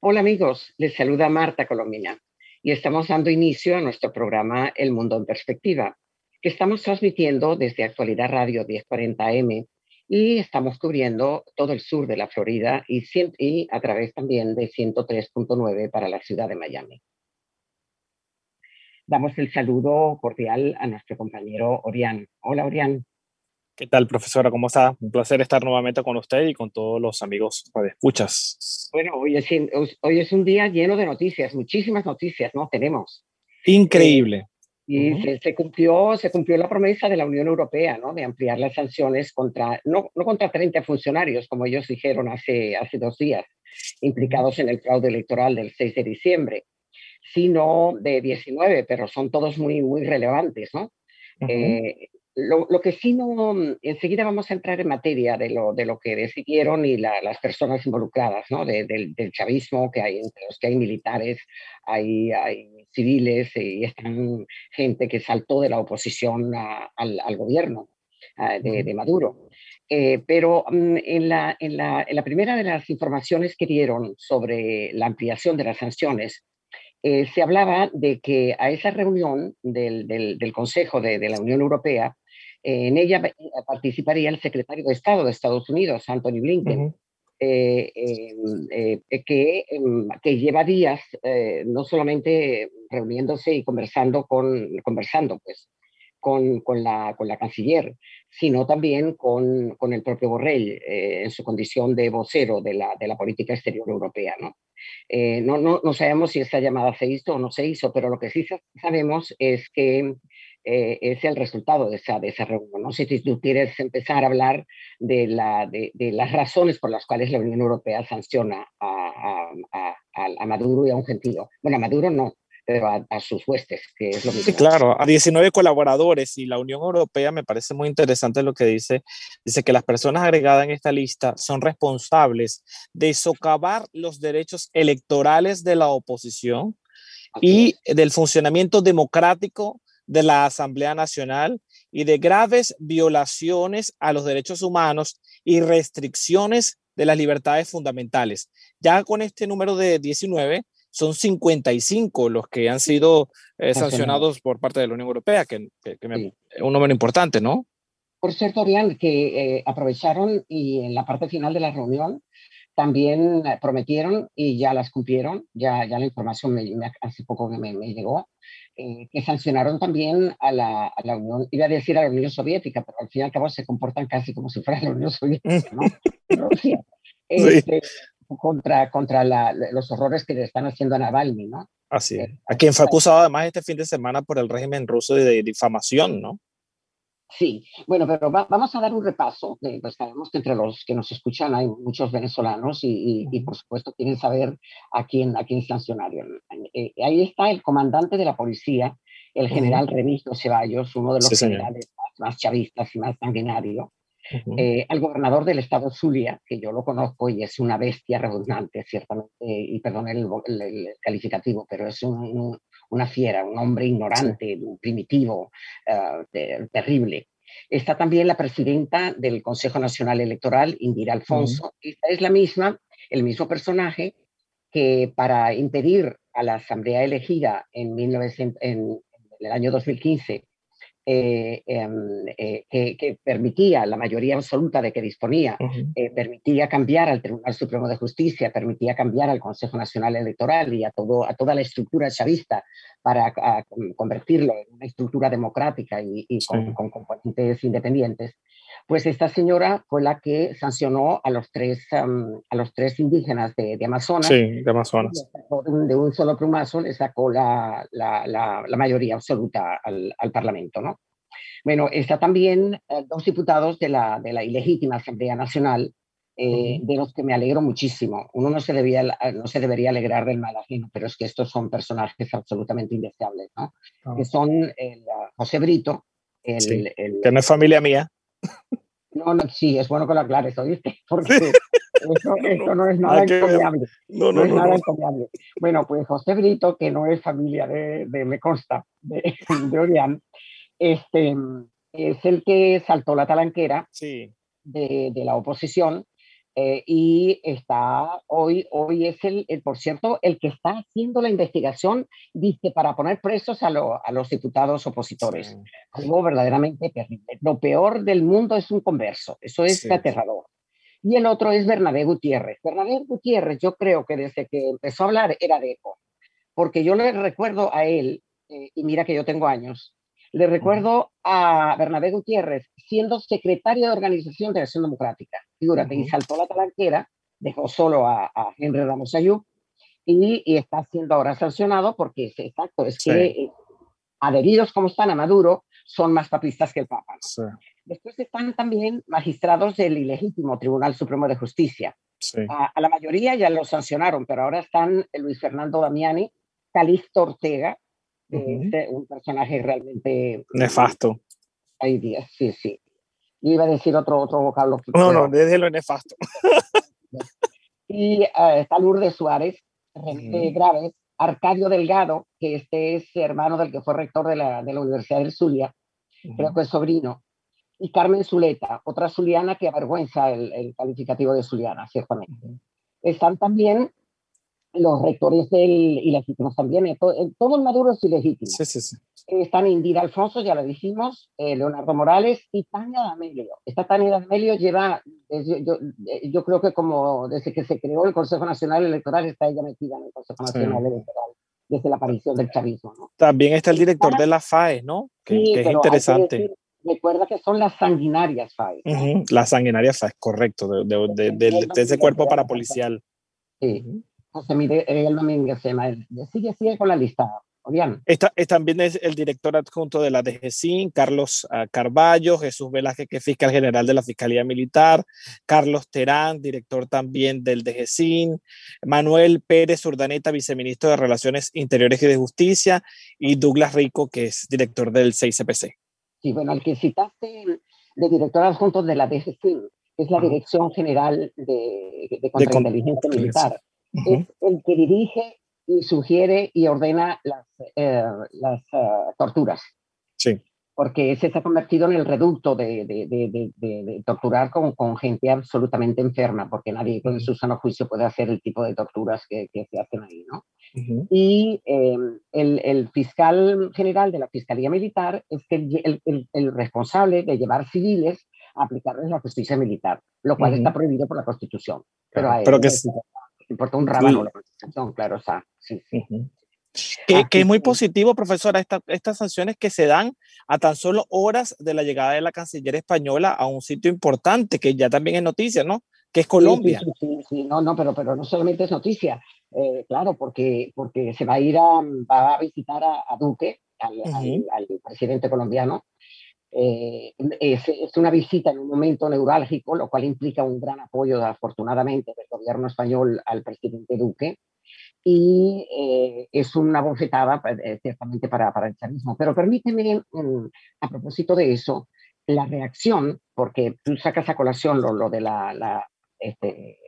Hola amigos, les saluda Marta Colomina y estamos dando inicio a nuestro programa El Mundo en Perspectiva, que estamos transmitiendo desde Actualidad Radio 1040M y estamos cubriendo todo el sur de la Florida y, y a través también de 103.9 para la ciudad de Miami. Damos el saludo cordial a nuestro compañero Orián. Hola Orián. ¿Qué tal, profesora? ¿Cómo está? Un placer estar nuevamente con usted y con todos los amigos de escuchas. Bueno, hoy es, hoy es un día lleno de noticias, muchísimas noticias, ¿no? Tenemos. Increíble. Eh, y se, cumplió, se cumplió la promesa de la Unión Europea, ¿no? De ampliar las sanciones contra, no, no contra 30 funcionarios, como ellos dijeron hace, hace dos días, implicados en el fraude electoral del 6 de diciembre, sino de 19, pero son todos muy, muy relevantes, ¿no? Lo, que sí no, mm, enseguida vamos a entrar en materia de lo, de lo que decidieron y las personas involucradas, ¿no? del, del, chavismo, que hay entre los que hay militares, hay, hay civiles y están gente que saltó de la oposición al, al, gobierno de, de, Maduro. Eh, pero mm, en, la, en, la, en la primera de las informaciones que dieron sobre la ampliación de las sanciones, eh, se hablaba de que a esa reunión del, del, del Consejo de, de, la Unión Europea en ella eh, participaría el secretario de Estado de Estados Unidos, Anthony Blinken, eh, em, eh, que, em, que, lleva días no solamente reuniéndose y conversando con, conversando, pues, con, con, la, con la canciller, sino también con, con el propio Borrell en su condición de vocero de la, de la política exterior europea. ¿no? no, no, no sabemos si esa llamada se hizo o no se hizo, pero lo que sí sabemos es que eh, es el resultado de esa, de esa reunión. No sé si tú quieres empezar a hablar de, la, de, las razones por las cuales la Unión Europea sanciona a, a, a, Maduro y a un gentío. Bueno, a Maduro no, pero a, sus huestes, que es lo mismo. Sí, claro, a 19 colaboradores y la Unión Europea me parece muy interesante lo que dice. Dice que las personas agregadas en esta lista son responsables de socavar los derechos electorales de la oposición y del funcionamiento democrático de la Asamblea Nacional y de graves violaciones a los derechos humanos y restricciones de las libertades fundamentales. Ya con este número de 19, son 55 los que han sido eh, sancionados por parte de la Unión Europea, que, es un número importante, ¿no? Por cierto, Orián, que eh, aprovecharon y en la parte final de la reunión también eh, prometieron y ya las cumplieron, ya, ya la información me, hace poco que me, llegó, eh, que sancionaron también a la, a la, Unión, iba a decir a la Unión Soviética, pero al fin y al cabo se comportan casi como si fuera la Unión Soviética, ¿no? Rusia, este, contra, contra la, los horrores que le están haciendo a Navalny, ¿no? Así es. Eh, a quien fue acusado además este fin de semana por el régimen ruso de difamación, ¿no? Sí, bueno, pero vamos a dar un repaso. pues sabemos que entre los que nos escuchan hay muchos venezolanos y, por supuesto quieren saber a quién, a quién sancionaron. Eh, ahí está el comandante de la policía, el general uh Ceballos, uno de los generales más, chavistas y más sanguinario. Eh, al gobernador del estado Zulia, que yo lo conozco y es una bestia redundante, ciertamente, y perdón el, calificativo, pero es un, una fiera, un hombre ignorante, primitivo, eh, terrible. Está también la presidenta del Consejo Nacional Electoral, Indira Alfonso. Esta es la misma, el mismo personaje que para impedir a la Asamblea elegida en, 1900, en el año 2015 eh, em, eh, que, permitía, la mayoría absoluta de que disponía, eh, permitía cambiar al Tribunal Supremo de Justicia, permitía cambiar al Consejo Nacional Electoral y a, todo, a toda la estructura chavista para convertirlo en una estructura democrática y, con, con, componentes independientes pues esta señora fue la que sancionó a los tres, a los tres indígenas de, Amazonas. Sí, de Amazonas. De un, solo plumazo le sacó la, la, la, mayoría absoluta al, al, Parlamento, ¿no? Bueno, está también eh, dos diputados de la, de la ilegítima Asamblea Nacional, eh, de los que me alegro muchísimo. Uno no se, debía, no se debería alegrar del mal ajeno, pero es que estos son personajes absolutamente indeseables, ¿no? Ah. Que son el, José Brito, el, el, que no es familia mía. No, no, sí, es bueno que lo aclares, ¿oíste? Porque eso, no es nada encomiable. No, no, no, es nada encomiable. Bueno, pues José Brito, que no es familia de, de me consta, de, de Orián, este, es el que saltó la talanquera sí. de, de, la oposición Eh, y está hoy, hoy es el, por cierto, el que está haciendo la investigación, dice, para poner presos a, a los diputados opositores. Algo verdaderamente terrible. Lo peor del mundo es un converso, eso es aterrador. Y el otro es Bernabé Gutiérrez. Bernabé Gutiérrez, yo creo que desde que empezó a hablar era de eco, porque yo le recuerdo a él, eh, y mira que yo tengo años, le recuerdo a Bernabé Gutiérrez siendo secretario de organización de Acción Democrática. Figúrate, y saltó la talanquera, dejó solo a, Henry Ramos Ayú y, está siendo ahora sancionado porque es exacto, es que eh, adheridos como están a Maduro son más papistas que el Papa. Después están también magistrados del ilegítimo Tribunal Supremo de Justicia. A, a, la mayoría ya lo sancionaron, pero ahora están Luis Fernando Damiani, Calixto Ortega, un personaje realmente... Nefasto. Hay días, sí, sí. iba a decir otro, otro vocablo. No, no, desde lo nefasto. y uh, está Lourdes Suárez, uh Graves, Arcadio Delgado, que este es hermano del que fue rector de la, de la Universidad del Zulia, creo que es sobrino, y Carmen Zuleta, otra zuliana que avergüenza el, el calificativo de zuliana, ciertamente. Están también los rectores del ilegítimos también, eh, todo, todo el Maduro es ilegítimo. Sí, sí, sí. Están Indira Alfonso, ya lo dijimos, eh, Leonardo Morales y Tania D'Amelio. Esta Tania D'Amelio lleva, yo, eh, yo, creo que como desde que se creó el Consejo Nacional Electoral está ella metida en el Consejo Nacional Electoral desde la aparición del chavismo. ¿no? También está el director de la FAES, ¿no? Que, sí, que es interesante. recuerda que son las sanguinarias FAES. Las sanguinarias FAES, correcto, de, de, de, de ese cuerpo parapolicial. Sí. José Miguel Domínguez Sigue, sigue con la lista. Está, también es el director adjunto de la DGCIN, Carlos ah, Carballo, Jesús Velázquez, que es fiscal general de la Fiscalía Militar, Carlos Terán, director también del DGCIN, Manuel Pérez Urdaneta, viceministro de Relaciones Interiores y de Justicia, y Douglas Rico, que es director del 6CPC. Sí, bueno, el que citaste de director adjunto de la DGCIN es la Dirección General de, de Contrainteligencia Militar es el que dirige y sugiere y ordena las, eh, las eh, torturas. Sí. Porque se ha convertido en el reducto de, de, de, de torturar con, con, gente absolutamente enferma, porque nadie con su sano juicio puede hacer el tipo de torturas que, que se hacen ahí, ¿no? Y em, el, el, fiscal general de la Fiscalía Militar es el, el, el, responsable de llevar civiles a aplicarles la justicia militar, lo cual está prohibido por la Constitución. Pero, Pero que, importa un rábano la Constitución, claro, o sea, sí, sí. Que, es muy positivo, profesora, esta, estas sanciones que se dan a tan solo horas de la llegada de la canciller española a un sitio importante, que ya también es noticia, ¿no? Que es Colombia. Sí, sí, sí, no, no, pero, pero no solamente es noticia, eh, claro, porque, porque se va a ir a, va a visitar a, Duque, al, al, presidente colombiano, eh, es, es, una visita en un momento neurálgico, lo cual implica un gran apoyo, afortunadamente, del gobierno español al presidente Duque, y eh, es una bofetada eh, ciertamente para, para el chavismo. Pero permíteme, mm, a propósito de eso, la reacción, porque tú sacas a colación lo, lo de la, la este,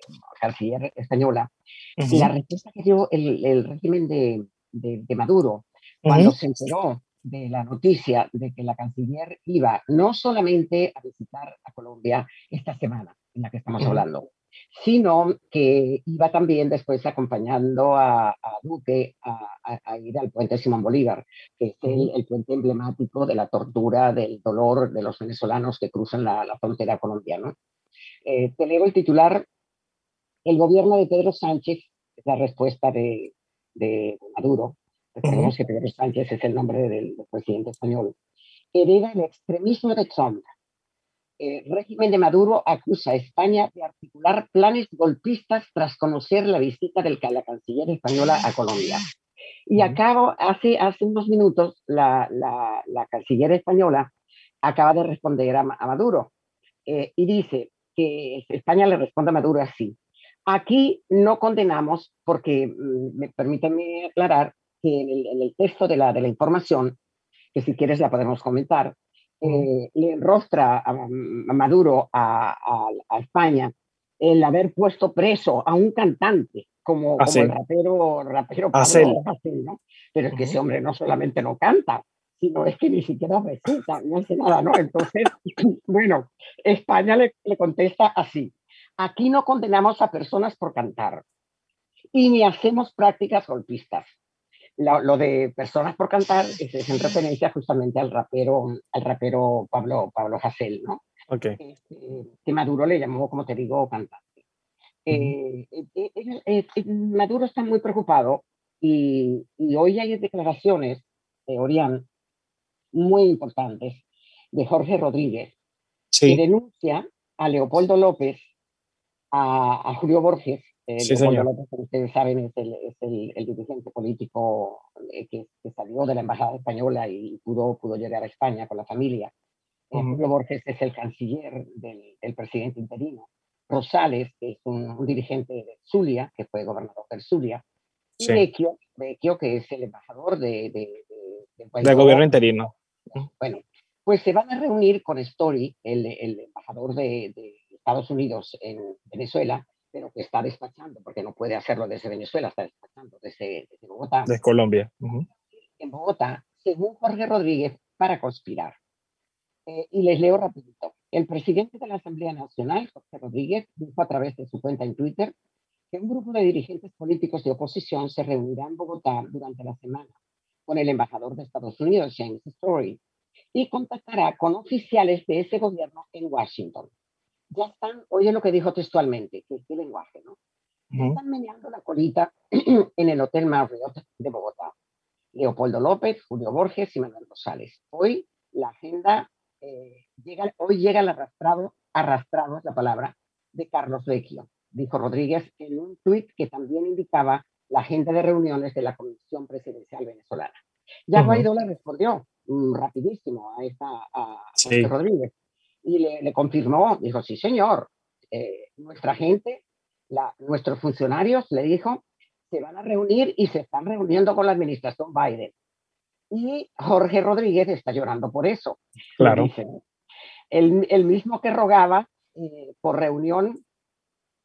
canciller española, la respuesta que dio el, el régimen de, de, de Maduro cuando se enteró de la noticia de que la canciller iba no solamente a visitar a Colombia esta semana en la que estamos hablando, sino que iba también después acompañando a, Duque a, ir al puente Simón Bolívar, que es el, puente emblemático de la tortura, del dolor de los venezolanos que cruzan la, frontera colombiana. Eh, te leo el titular. El gobierno de Pedro Sánchez, es la respuesta de, de Maduro, recordemos que Pedro Sánchez es el nombre del, presidente español, hereda el extremismo de Trump. El régimen de Maduro acusa a España de articular planes golpistas tras conocer la visita de la canciller española a Colombia. Y acabo, hace, hace unos minutos, la, la, la canciller española acaba de responder a, Maduro eh, y dice que España le responde a Maduro así. Aquí no condenamos, porque, mm, me, permíteme aclarar, en el, texto de la, de la información, que si quieres la podemos comentar, eh, le enrostra a, Maduro a, a, España el haber puesto preso a un cantante como, como el rapero, rapero Pablo ¿no? Pero es que ese hombre no solamente no canta, sino es que ni siquiera resulta, no hace nada, ¿no? Entonces, bueno, España le, le contesta así. aquí no condenamos a personas por cantar y ni hacemos prácticas golpistas. Lo, de personas por cantar es, en referencia justamente al rapero, al rapero Pablo, Pablo Hassel, ¿no? Okay. Este, que Maduro le llamó, como te digo, cantante. Eh, eh, eh, Maduro está muy preocupado y, y hoy hay declaraciones, de Orián, muy importantes de Jorge Rodríguez, que denuncia a Leopoldo López, a, a Julio Borges, eh, Leopoldo como ustedes saben, es el, es el, el dirigente político eh, que, que, salió de la Embajada Española y pudo, pudo llegar a España con la familia. Uh Julio Borges es el canciller del, del, presidente interino. Rosales, que es un, un, dirigente de Zulia, que fue gobernador del Zulia. Y Vecchio, Vecchio, que es el embajador de, de, de del gobierno interino. Bueno, pues se van a reunir con Story, el, el embajador de, de, Estados Unidos en Venezuela, pero que está despachando, porque no puede hacerlo desde Venezuela, está despachando desde, desde Bogotá. Desde Colombia. Uh -huh. En Bogotá, según Jorge Rodríguez, para conspirar. Eh, y les leo rapidito. El presidente de la Asamblea Nacional, Jorge Rodríguez, dijo a través de su cuenta en Twitter que un grupo de dirigentes políticos de oposición se reunirá en Bogotá durante la semana con el embajador de Estados Unidos, James Story, y contactará con oficiales de ese gobierno en Washington. Ya están, oye lo que dijo textualmente, que qué lenguaje, ¿no? Uh -huh. Están meneando la colita en el Hotel Marriott de Bogotá. Leopoldo López, Julio Borges y Manuel Rosales. Hoy la agenda, eh, llega, hoy llega el arrastrado, arrastrado es la palabra, de Carlos Vecchio, dijo Rodríguez en un tuit que también indicaba la agenda de reuniones de la Comisión Presidencial Venezolana. Ya uh -huh. Guaidó le respondió mm, rapidísimo a esta a sí. Rodríguez y le, le, confirmó, dijo, sí señor, eh, nuestra gente, la, nuestros funcionarios, le dijo, se van a reunir y se están reuniendo con la administración Biden. Y Jorge Rodríguez está llorando por eso. Claro. El, el, mismo que rogaba eh, por reunión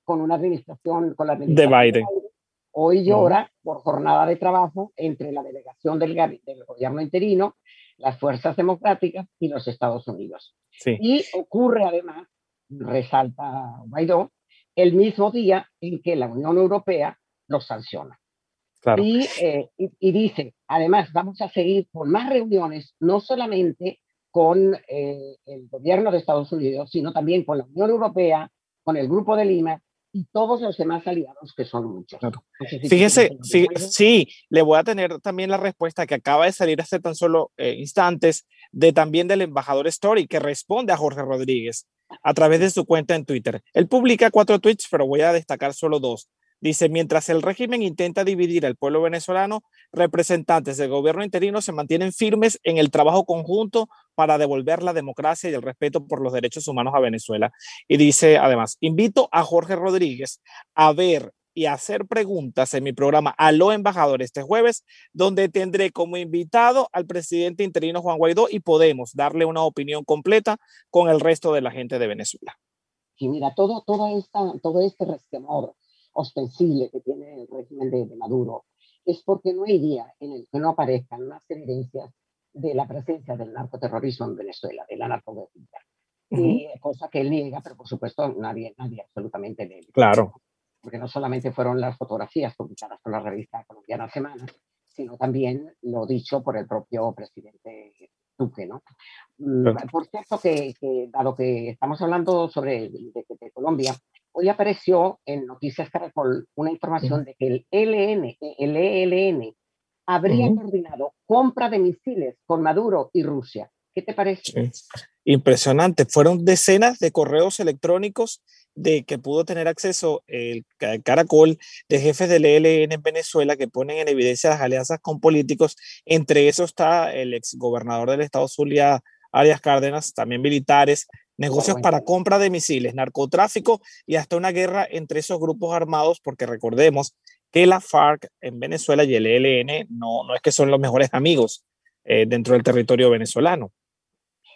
con una administración, con la administración de Biden. Biden hoy llora por jornada de trabajo entre la delegación del, del, gobierno interino, las fuerzas democráticas y los Estados Unidos. Sí. Y ocurre además, resalta Guaidó, el mismo día en que la Unión Europea los sanciona. Claro. Y, eh, y, y, dice, además, vamos a seguir con más reuniones, no solamente con eh, el gobierno de Estados Unidos, sino también con la Unión Europea, con el Grupo de Lima y todos los demás aliados, que son muchos. Claro. Fíjese, fíjese, sí, le voy a tener también la respuesta que acaba de salir hace tan solo eh, instantes de también del embajador Story, que responde a Jorge Rodríguez a través de su cuenta en Twitter. Él publica cuatro tweets, pero voy a destacar solo dos. Dice, mientras el régimen intenta dividir al pueblo venezolano, representantes del gobierno interino se mantienen firmes en el trabajo conjunto para devolver la democracia y el respeto por los derechos humanos a Venezuela. Y dice, además, invito a Jorge Rodríguez a ver y hacer preguntas en mi programa Aló Embajador este jueves, donde tendré como invitado al presidente interino Juan Guaidó y podemos darle una opinión completa con el resto de la gente de Venezuela. Sí, mira, todo, todo, esta, todo este resquemor ostensible que tiene el régimen de, Maduro es porque no hay en el que no aparezcan más evidencias de la presencia del narcoterrorismo en Venezuela, de la narcoguerrilla. Uh -huh. cosa que él niega, pero por supuesto nadie, nadie absolutamente le Claro. Porque no solamente fueron las fotografías publicadas por la revista colombiana Semana, sino también lo dicho por el propio presidente Duque, ¿no? Claro. Por cierto, que, que, dado que estamos hablando sobre de, de, Colombia, hoy apareció en Noticias Caracol una información de que el ELN, el ELN habría uh -huh. coordinado compra de misiles con Maduro y Rusia. ¿Qué te parece? Sí. Impresionante. Fueron decenas de correos electrónicos de que pudo tener acceso el Caracol de jefes del ELN en Venezuela que ponen en evidencia las alianzas con políticos. Entre esos está el exgobernador del estado Zulia, Arias Cárdenas, también militares, negocios para compra de misiles, narcotráfico y hasta una guerra entre esos grupos armados, porque recordemos que la FARC en Venezuela y el ELN no, no es que son los mejores amigos eh, dentro del territorio venezolano.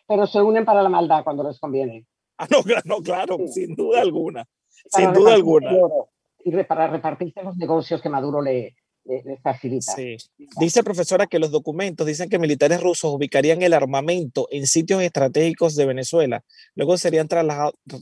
Pero se unen para la maldad cuando les conviene. Ah, no, no claro, sí. sin duda alguna. Para sin duda alguna. y para repartirse los negocios que Maduro le, les facilita. Sí. Dice profesora que los documentos dicen que militares rusos ubicarían el armamento en sitios estratégicos de Venezuela, luego serían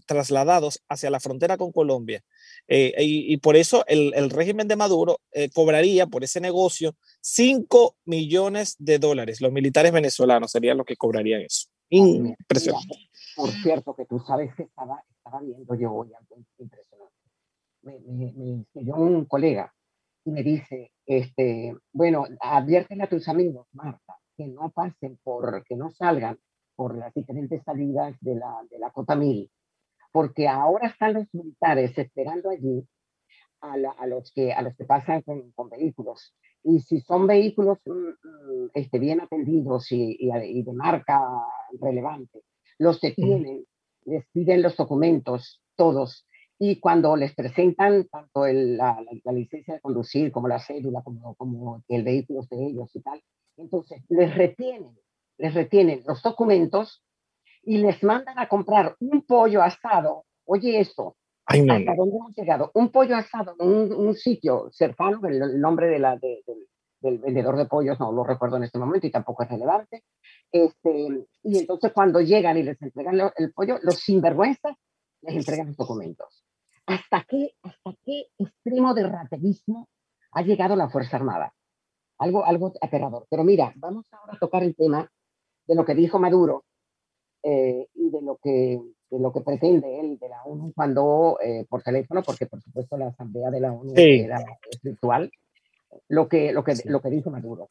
trasladados hacia la frontera con Colombia. Eh, y, por eso el, el régimen de Maduro eh, cobraría por ese negocio 5 millones de dólares. Los militares venezolanos serían los que cobrarían eso. Impresionante. por cierto, que tú sabes que estaba, estaba viendo yo hoy algo impresionante. Me, me, me escribió un colega y me dice, este, bueno, adviértele a tus amigos, Marta, que no pasen por, que no salgan por las diferentes salidas de la, de la Cota Mil, porque ahora están los militares esperando allí a, a, los, que, a los que pasan con, con, vehículos. Y si son vehículos mm, mm, este, bien atendidos y, y, de marca relevante, los detienen, les piden los documentos, todos, y cuando les presentan tanto el, la, la, licencia de conducir como la cédula, como, como el vehículo de ellos y tal, entonces les retienen, les retienen los documentos y les mandan a comprar un pollo asado. Oye, eso, Ay, no, ¿hasta dónde hemos llegado? Un pollo asado en un, un, sitio cercano, el, el nombre de la, de, de, del vendedor de pollos no lo recuerdo en este momento y tampoco es relevante. Este, y entonces cuando llegan y les entregan el pollo, los sinvergüenzas les entregan los documentos. ¿Hasta qué, hasta qué extremo de raterismo ha llegado la Fuerza Armada? Algo, algo aterrador. Pero mira, vamos ahora a tocar el tema de lo que dijo Maduro eh, y de lo, que, de lo que pretende él de la ONU cuando, eh, por teléfono, porque por supuesto la asamblea de la ONU sí. era virtual, lo que, lo que, sí. lo que dijo Maduro.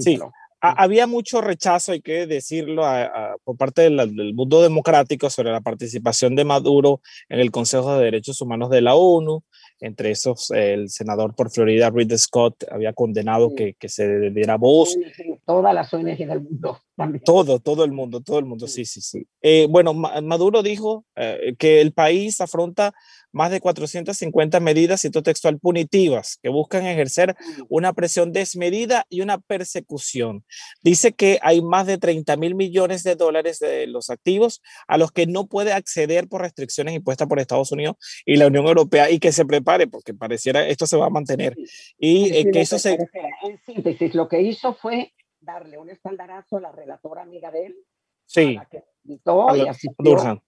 Sí había mucho rechazo, hay que decirlo, a, a, por parte del, del, mundo democrático sobre la participación de Maduro en el Consejo de Derechos Humanos de la ONU. Entre esos, el senador por Florida, Reed Scott, había condenado sí. que, que, se diera voz. Todas las ONG del mundo. También. Todo, todo el mundo, todo el mundo, sí, sí, sí. Eh, bueno, Maduro dijo eh, que el país afronta más de 450 medidas, cito textual, punitivas que buscan ejercer una presión desmedida y una persecución. Dice que hay más de 30 mil millones de dólares de los activos a los que no puede acceder por restricciones impuestas por Estados Unidos y la Unión Europea y que se prepare porque pareciera esto se va a mantener. Y eh, que eso se... En síntesis, lo que hizo fue darle un espaldarazo a la relatora amiga de él. Sí. A la que invitó a y asistió. ¿verdad?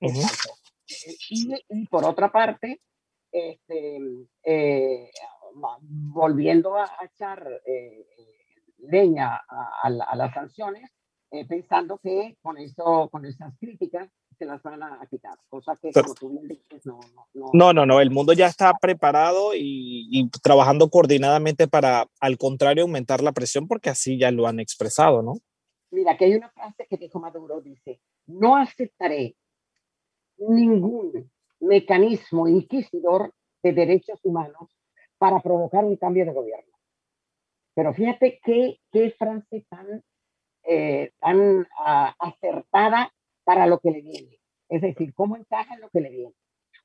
Uh -huh. Exacto. Y, y, por otra parte, este, eh, volviendo a, a echar eh, leña a, a, la, a, las sanciones, eh, pensando que con, eso, con esas críticas se las van a quitar, cosa que como tú bien dices, no, no, no, no, no, el mundo ya está preparado y, y, trabajando coordinadamente para, al contrario, aumentar la presión, porque así ya lo han expresado, ¿no? Mira, que hay una frase que dijo Maduro, dice, no aceptaré ningún mecanismo inquisidor de derechos humanos para provocar un cambio de gobierno. Pero fíjate qué, qué frase tan, eh, tan uh, acertada para lo que le viene. Es decir, cómo encaja en lo que le viene.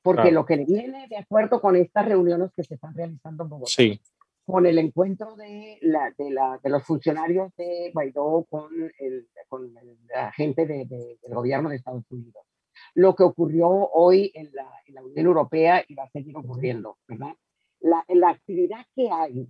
Porque lo que le viene de acuerdo con estas reuniones que se están realizando en Bogotá, sí. con el encuentro de, la, de, la, de los funcionarios de Guaidó con, el, con el, la gente de, del gobierno de Estados Unidos, lo que ocurrió hoy en la, en la, Unión Europea y va a seguir ocurriendo, ¿verdad? La, la actividad que hay,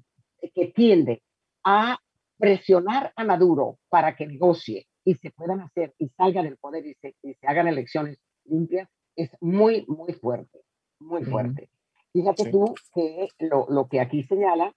que tiende a presionar a Maduro para que negocie y se puedan hacer y salga del poder y se, y se hagan elecciones limpias, es muy, muy fuerte, muy fuerte. Fíjate sí. tú que lo, lo, que aquí señala,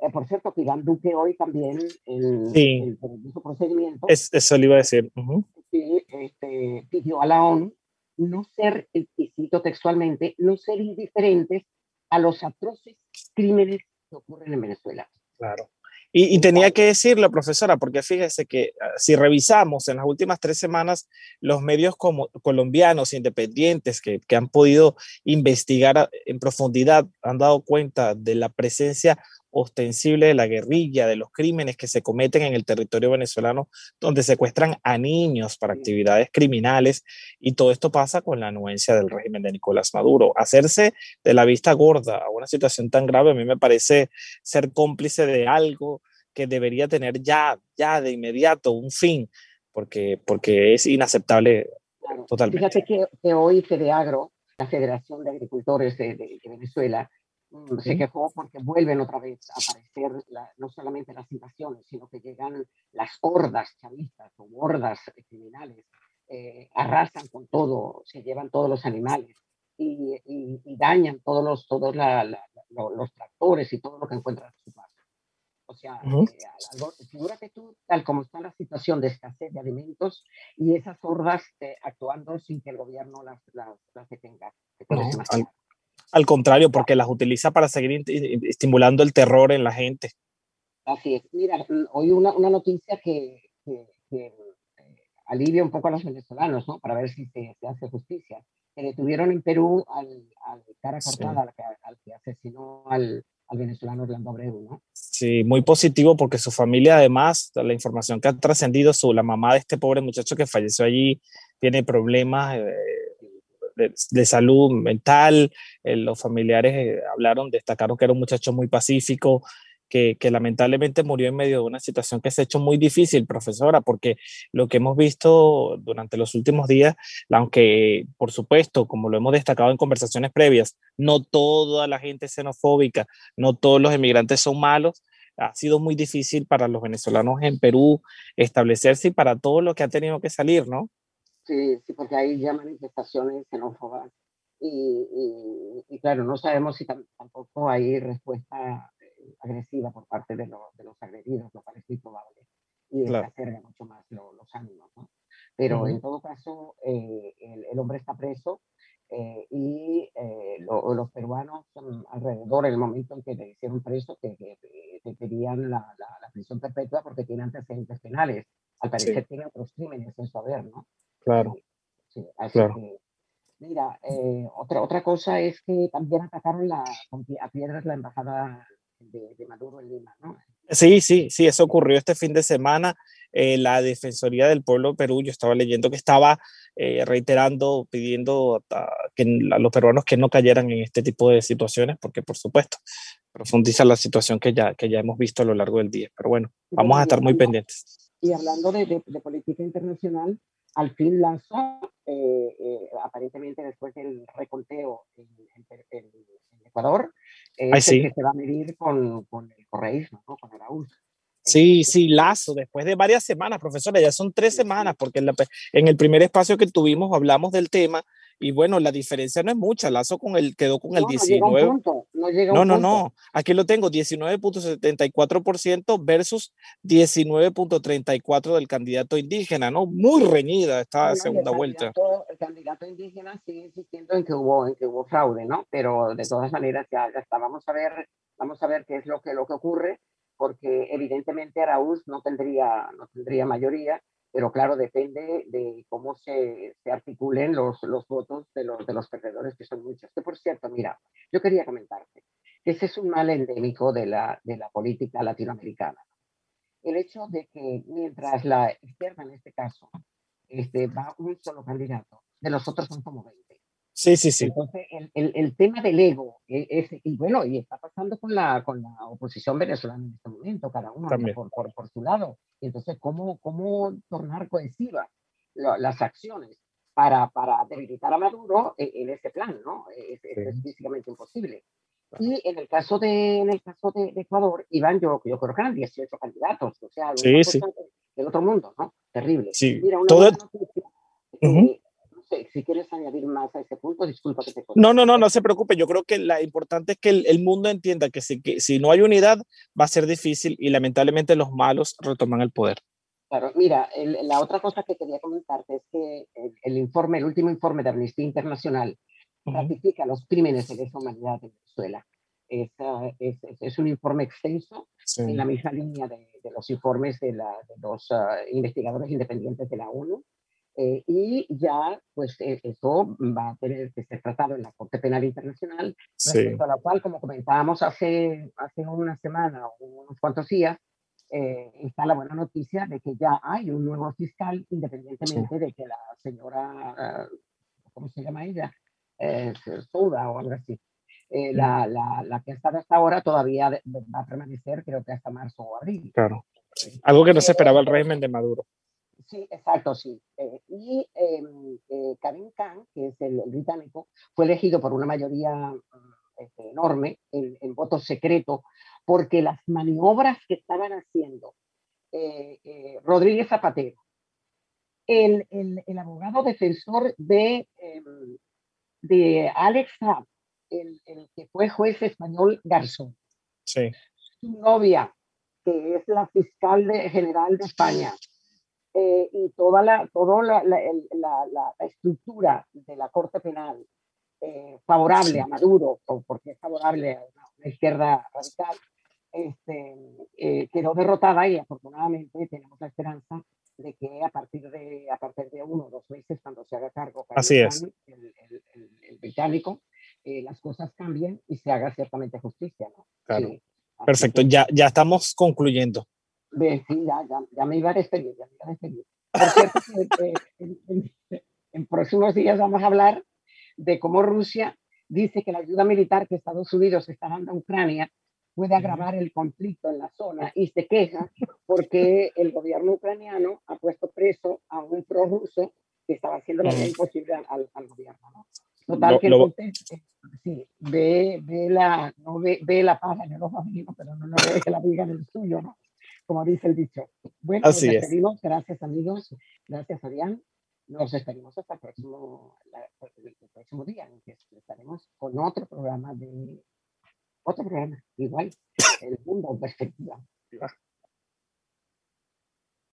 eh, por cierto, que Iván Duque hoy también en, sí. el, el, procedimiento. Es, eso le iba a decir. Uh -huh. sí, este, pidió a la ONU no ser, y cito textualmente, no ser indiferentes a los atroces crímenes que ocurren en Venezuela. Claro. Y, y, tenía que decirlo, profesora, porque fíjese que ah, si revisamos en las últimas tres semanas los medios como, colombianos independientes que, que han podido investigar en profundidad han dado cuenta de la presencia ostensible de la guerrilla, de los crímenes que se cometen en el territorio venezolano, donde secuestran a niños para actividades criminales, y todo esto pasa con la anuencia del régimen de Nicolás Maduro. Hacerse de la vista gorda a una situación tan grave a mí me parece ser cómplice de algo que debería tener ya, ya de inmediato un fin, porque, porque es inaceptable claro. totalmente. Fíjate que, que hoy FEDEAGRO, la Federación de Agricultores de, de, de Venezuela, mm, se quejó porque vuelven otra vez a aparecer no solamente las invasiones, sino que llegan las hordas chavistas o hordas criminales, eh, arrasan con todo, se llevan todos los animales y, dañan todos los, todos los tractores y todo lo que encuentran en su paso. O sea, eh, figúrate tú, tal como está la situación de escasez de alimentos y esas hordas eh, actuando sin que el gobierno las, las, detenga. al, contrario, porque las utiliza para seguir estimulando el terror en la gente. Así es. Mira, hoy una, una noticia que, que, eh, alivia un poco a los venezolanos, ¿no? Para ver si se, se hace justicia. Que detuvieron en Perú al, al cara cortada, al, al, que asesinó al, al venezolano Orlando Abreu, ¿no? Sí, muy positivo porque su familia además, la información que ha trascendido, su, la mamá de este pobre muchacho que falleció allí tiene problemas eh, de, salud mental, eh, los familiares eh, hablaron, destacaron que era un muchacho muy pacífico, que, lamentablemente murió en medio de una situación que se ha hecho muy difícil, profesora, porque lo que hemos visto durante los últimos días, aunque por supuesto, como lo hemos destacado en conversaciones previas, no toda la gente es xenofóbica, no todos los emigrantes son malos, ha sido muy difícil para los venezolanos en Perú establecerse y para todo lo que ha tenido que salir, ¿no? Sí, sí, porque hay ya manifestaciones xenófobas y, y, claro, no sabemos si tampoco hay respuesta agresiva por parte de, de, los agredidos, lo cual es muy probable, y claro. exacerba mucho más los ánimos. ¿no? Pero en todo caso, eh, el, hombre está preso eh, y eh, los peruanos alrededor en el momento en que le hicieron preso, que, que, pedían la, la, prisión perpetua porque tiene antecedentes penales. Al parecer tiene otros crímenes en su haber, ¿no? Claro. Sí, así claro. que Mira, eh, otra, otra cosa es que también atacaron la, a piedras la embajada de, Maduro en Lima, ¿no? Sí, sí, sí, eso ocurrió este fin de semana. Eh, la Defensoría del Pueblo Perú, yo estaba leyendo que estaba eh, reiterando, pidiendo a, que los peruanos que no cayeran en este tipo de situaciones, porque por supuesto profundiza la situación que ya, que ya hemos visto a lo largo del día. Pero bueno, vamos a estar muy pendientes. Y hablando de, de, política internacional, al fin lanzó, eh, aparentemente después del reconteo en, en Ecuador, es el que se va a medir con, con el correísmo, ¿no? con Araúz. Sí, este sí, Lazo, después de varias semanas, profesora, ya son tres semanas, porque en, la, en, el primer espacio que tuvimos hablamos del tema y bueno, la diferencia no es mucha, Lazo con el, quedó con el 19. No, llega no, no, no, aquí lo tengo, 19.74% versus 19.34% del candidato indígena, ¿no? Muy reñida esta segunda vuelta. El candidato indígena sigue insistiendo en que hubo, en que hubo fraude, ¿no? Pero de todas maneras ya, ya está, vamos a ver, vamos a ver qué es lo que, lo que ocurre porque evidentemente Araúz no tendría, no tendría mayoría, pero claro, depende de cómo se, se articulen los, los votos de los, de los perdedores, que son muchos. Que por cierto, mira, yo quería comentarte que ese es un mal endémico de la, de la política latinoamericana. El hecho de que mientras la izquierda, en este caso, este, va un solo candidato, de los otros son como 20. Sí, sí, sí. Entonces, el, el, el tema del ego, e, es, y bueno, y está pasando con la, con la oposición venezolana en este momento, cada uno por, por, por, su lado. Entonces, ¿cómo, cómo tornar cohesivas las acciones para, para debilitar a Maduro en, en ese plan, ¿no? Es, es, físicamente imposible. Y en el caso de, en el caso de, Ecuador, Iván, yo, yo creo que eran 18 candidatos, o sea, sí, sí. del otro mundo, ¿no? Terrible. Sí. Mira, una Todo... noticia, uh -huh si quieres añadir más a ese punto, disculpa que te No, no, no, no se preocupe. Yo creo que la importante es que el, el mundo entienda que si, que si no hay unidad va a ser difícil y lamentablemente los malos retoman el poder. Claro, mira, el, la otra cosa que quería comentarte es que el, el, informe, el último informe de Amnistía Internacional uh -huh. ratifica los crímenes de lesa humanidad en Venezuela. Es, uh, es, es, un informe extenso sí. en la misma línea de, de los informes de, la, de los uh, investigadores independientes de la ONU eh, y ya, pues eh, eso va a tener que ser tratado en la Corte Penal Internacional, sí. respecto a la cual, como comentábamos hace, hace una semana o unos cuantos días, eh, está la buena noticia de que ya hay un nuevo fiscal, independientemente sí. de que la señora, uh, ¿cómo se llama ella? Eh, Souda o algo así. Eh, mm. la, la, la, que ha estado hasta ahora todavía va a permanecer, creo que hasta marzo o abril. Claro. Sí. Algo que no se esperaba el régimen de Maduro. Sí, exacto, sí. Eh, y eh, eh, Karim Khan, que es el, el, británico, fue elegido por una mayoría este, enorme en, en voto secreto, porque las maniobras que estaban haciendo eh, eh, Rodríguez Zapatero, el, el, el, abogado defensor de, em, de Alex Saab, el, el, que fue juez español Garzón, sí. su novia, que es la fiscal de, general de España, eh, y toda, la, toda la, la, la, la, estructura de la Corte Penal eh, favorable a Maduro, o porque es favorable a una, izquierda radical, este, eh, quedó derrotada y afortunadamente tenemos la esperanza de que a partir de, a partir de uno o dos meses, cuando se haga cargo Así el, es. el, el, el británico, eh, las cosas cambien y se haga ciertamente justicia. ¿no? Claro. Sí. Perfecto, ya, ya estamos concluyendo. De, sí, ya, ya, ya, me iba a despedir, ya me iba a despedir. Por cierto, eh, en, en, en próximos días vamos a hablar de cómo Rusia dice que la ayuda militar que Estados Unidos está dando a Ucrania puede agravar el conflicto en la zona y se queja porque el gobierno ucraniano ha puesto preso a un prorruso que estaba haciendo la vida imposible al, al gobierno. ¿no? Total, lo, que lo... entonces, sí, ve, ve, la, no ve, ve la paja en el ojo mío, pero no, no ve que la viga en el suyo, ¿no? Como dice el dicho. Bueno, Así nos es. despedimos. Gracias, amigos. Gracias, Arián. Nos despedimos hasta el próximo, la, el próximo día, en que estaremos con otro programa de otro programa, igual, el mundo en perspectiva.